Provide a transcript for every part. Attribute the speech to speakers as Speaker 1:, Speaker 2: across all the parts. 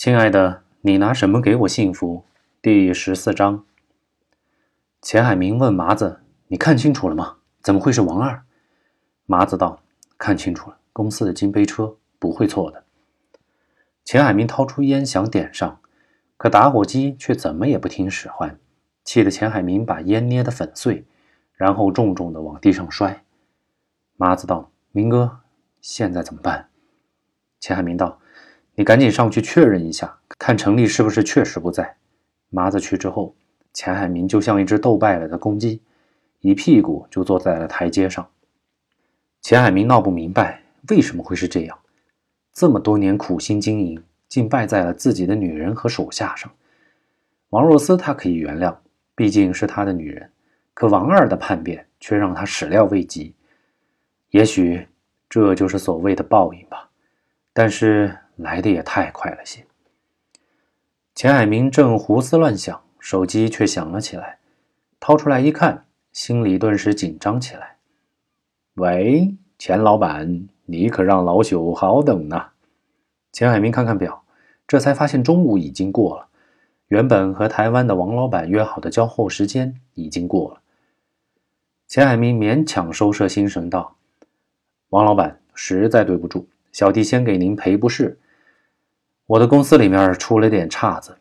Speaker 1: 亲爱的，你拿什么给我幸福？第十四章。钱海明问麻子：“你看清楚了吗？怎么会是王二？”麻子道：“看清楚了，公司的金杯车不会错的。”钱海明掏出烟想点上，可打火机却怎么也不听使唤，气得钱海明把烟捏得粉碎，然后重重的往地上摔。麻子道：“明哥，现在怎么办？”钱海明道。你赶紧上去确认一下，看程立是不是确实不在。麻子去之后，钱海明就像一只斗败了的公鸡，一屁股就坐在了台阶上。钱海明闹不明白为什么会是这样，这么多年苦心经营，竟败在了自己的女人和手下上。王若思他可以原谅，毕竟是他的女人，可王二的叛变却让他始料未及。也许这就是所谓的报应吧，但是。来的也太快了些。钱海明正胡思乱想，手机却响了起来，掏出来一看，心里顿时紧张起来。喂，钱老板，你可让老朽好等呢。钱海明看看表，这才发现中午已经过了，原本和台湾的王老板约好的交货时间已经过了。钱海明勉强收摄心神道：“王老板，实在对不住，小弟先给您赔不是。”我的公司里面出了点岔子，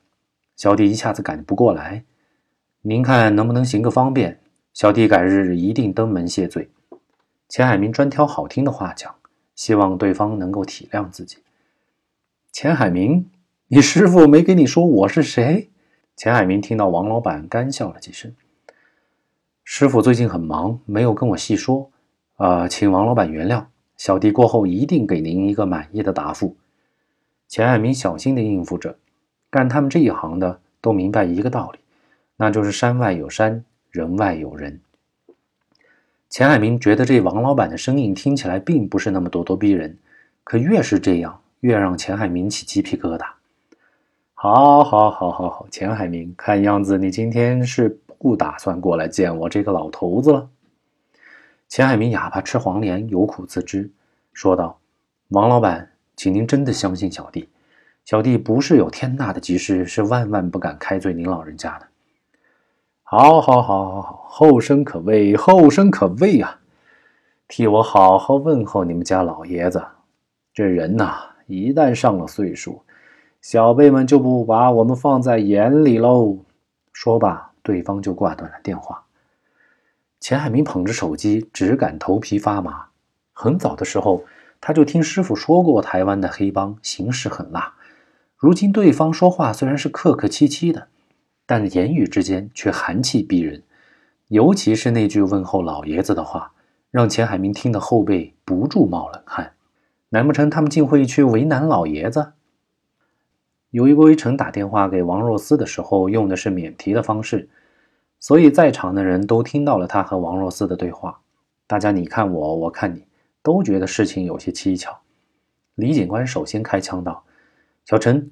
Speaker 1: 小弟一下子赶不过来，您看能不能行个方便？小弟改日一定登门谢罪。钱海明专挑好听的话讲，希望对方能够体谅自己。钱海明，你师傅没给你说我是谁？钱海明听到王老板干笑了几声。师傅最近很忙，没有跟我细说，啊，请王老板原谅，小弟过后一定给您一个满意的答复。钱海明小心地应付着，干他们这一行的都明白一个道理，那就是山外有山，人外有人。钱海明觉得这王老板的声音听起来并不是那么咄咄逼人，可越是这样，越让钱海明起鸡皮疙瘩。好，好，好，好，好，钱海明，看样子你今天是不打算过来见我这个老头子了。钱海明哑巴吃黄连，有苦自知，说道：“王老板。”请您真的相信小弟，小弟不是有天大的急事，是万万不敢开罪您老人家的。好，好，好，好，好，后生可畏，后生可畏啊！替我好好问候你们家老爷子。这人呐，一旦上了岁数，小辈们就不把我们放在眼里喽。说罢，对方就挂断了电话。钱海明捧着手机，只感头皮发麻。很早的时候。他就听师傅说过，台湾的黑帮行事很辣。如今对方说话虽然是客客气气的，但言语之间却寒气逼人。尤其是那句问候老爷子的话，让钱海明听得后背不住冒冷汗。难不成他们竟会去为难老爷子？由于郭一成打电话给王若思的时候用的是免提的方式，所以在场的人都听到了他和王若思的对话。大家你看我，我看你。都觉得事情有些蹊跷。李警官首先开枪道：“小陈，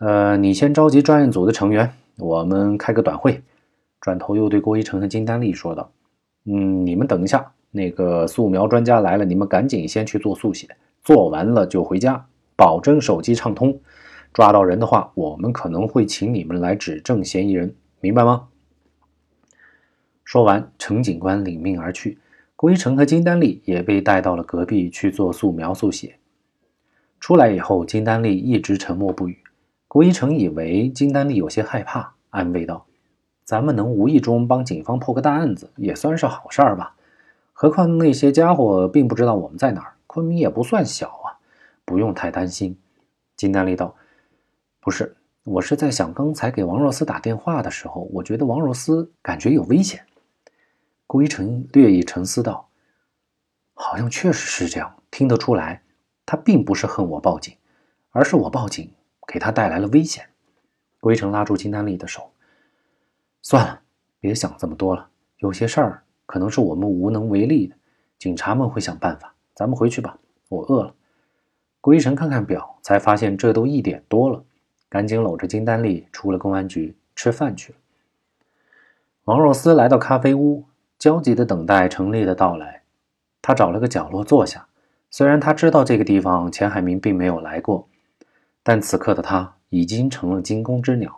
Speaker 1: 呃，你先召集专案组的成员，我们开个短会。”转头又对郭一成和金丹丽说道：“嗯，你们等一下，那个素描专家来了，你们赶紧先去做速写，做完了就回家，保证手机畅通。抓到人的话，我们可能会请你们来指证嫌疑人，明白吗？”说完，程警官领命而去。郭一成和金丹丽也被带到了隔壁去做素描速写。出来以后，金丹丽一直沉默不语。郭一成以为金丹丽有些害怕，安慰道：“咱们能无意中帮警方破个大案子，也算是好事儿吧。何况那些家伙并不知道我们在哪儿，昆明也不算小啊，不用太担心。”金丹丽道：“不是，我是在想，刚才给王若思打电话的时候，我觉得王若思感觉有危险。”郭一成略一沉思道：“好像确实是这样，听得出来，他并不是恨我报警，而是我报警给他带来了危险。”郭一成拉住金丹丽的手：“算了，别想这么多了，有些事儿可能是我们无能为力的，警察们会想办法。咱们回去吧，我饿了。”郭一成看看表，才发现这都一点多了，赶紧搂着金丹丽出了公安局吃饭去了。王若思来到咖啡屋。焦急地等待程立的到来，他找了个角落坐下。虽然他知道这个地方钱海明并没有来过，但此刻的他已经成了惊弓之鸟，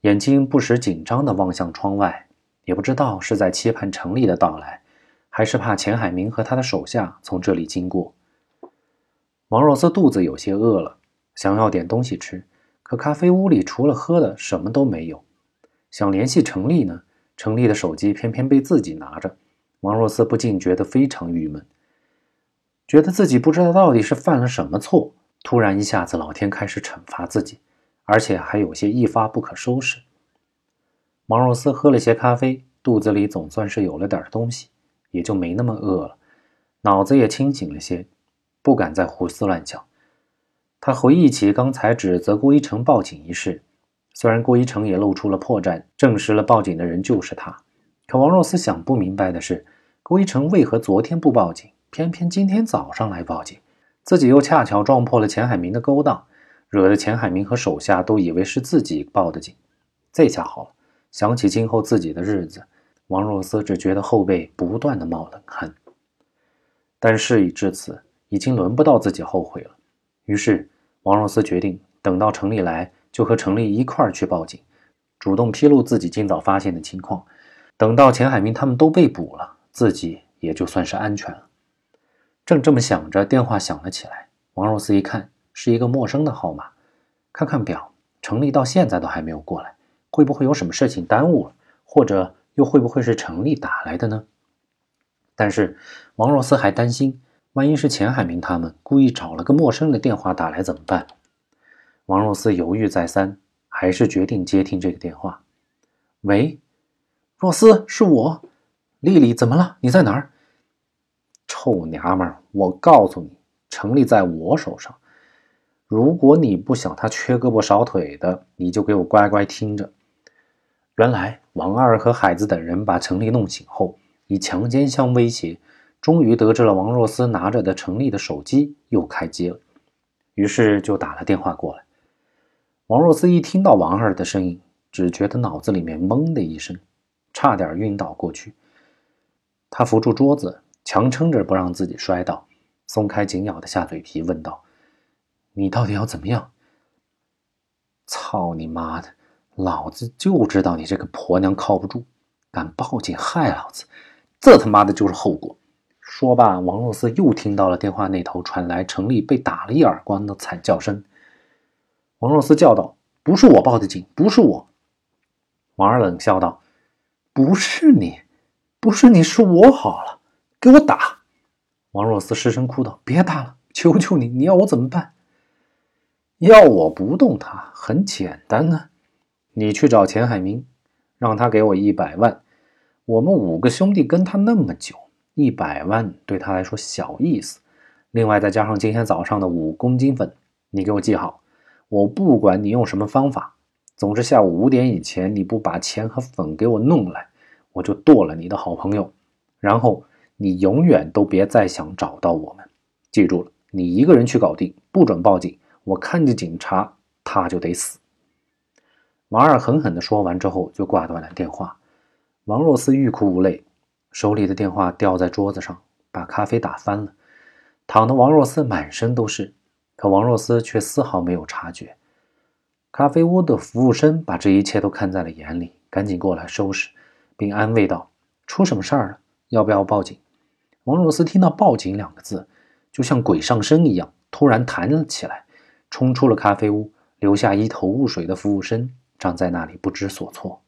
Speaker 1: 眼睛不时紧张地望向窗外，也不知道是在期盼程立的到来，还是怕钱海明和他的手下从这里经过。王若思肚子有些饿了，想要点东西吃，可咖啡屋里除了喝的什么都没有。想联系程立呢，程立的手机偏偏被自己拿着，王若思不禁觉得非常郁闷，觉得自己不知道到底是犯了什么错。突然一下子，老天开始惩罚自己，而且还有些一发不可收拾。王若思喝了些咖啡，肚子里总算是有了点东西，也就没那么饿了，脑子也清醒了些，不敢再胡思乱想。他回忆起刚才指责郭一成报警一事，虽然郭一成也露出了破绽，证实了报警的人就是他，可王若思想不明白的是，郭一成为何昨天不报警，偏偏今天早上来报警？自己又恰巧撞破了钱海明的勾当，惹得钱海明和手下都以为是自己报的警。这下好了，想起今后自己的日子，王若思只觉得后背不断的冒冷汗。但事已至此，已经轮不到自己后悔了。于是，王若思决定等到城里来，就和程立一块儿去报警，主动披露自己今早发现的情况。等到钱海明他们都被捕了，自己也就算是安全了。正这么想着，电话响了起来。王若思一看，是一个陌生的号码，看看表，程立到现在都还没有过来，会不会有什么事情耽误了？或者又会不会是程立打来的呢？但是王若思还担心，万一是钱海明他们故意找了个陌生的电话打来怎么办？王若思犹豫再三，还是决定接听这个电话。喂，若思，是我，丽丽，怎么了？你在哪儿？臭娘们儿，我告诉你，程立在我手上。如果你不想他缺胳膊少腿的，你就给我乖乖听着。原来王二和海子等人把程立弄醒后，以强奸相威胁，终于得知了王若思拿着的程立的手机又开机了，于是就打了电话过来。王若思一听到王二的声音，只觉得脑子里面懵的一声，差点晕倒过去。他扶住桌子。强撑着不让自己摔倒，松开紧咬的下嘴皮，问道：“你到底要怎么样？”“操你妈的！老子就知道你这个婆娘靠不住，敢报警害老子，这他妈的就是后果！”说罢，王若思又听到了电话那头传来程立被打了一耳光的惨叫声。王若思叫道：“不是我报的警，不是我。”王二冷笑道：“不是你，不是你，是我好了。”给我打！王若思失声哭道：“别打了，求求你！你要我怎么办？要我不动他，很简单呢。你去找钱海明，让他给我一百万。我们五个兄弟跟他那么久，一百万对他来说小意思。另外再加上今天早上的五公斤粉，你给我记好。我不管你用什么方法，总之下午五点以前你不把钱和粉给我弄来，我就剁了你的好朋友。然后。”你永远都别再想找到我们，记住了，你一个人去搞定，不准报警。我看见警察，他就得死。王二狠狠地说完之后，就挂断了电话。王若思欲哭无泪，手里的电话掉在桌子上，把咖啡打翻了，躺的王若思满身都是。可王若思却丝毫没有察觉。咖啡屋的服务生把这一切都看在了眼里，赶紧过来收拾，并安慰道：“出什么事儿了？要不要报警？”王若思听到“报警”两个字，就像鬼上身一样，突然弹了起来，冲出了咖啡屋，留下一头雾水的服务生站在那里不知所措。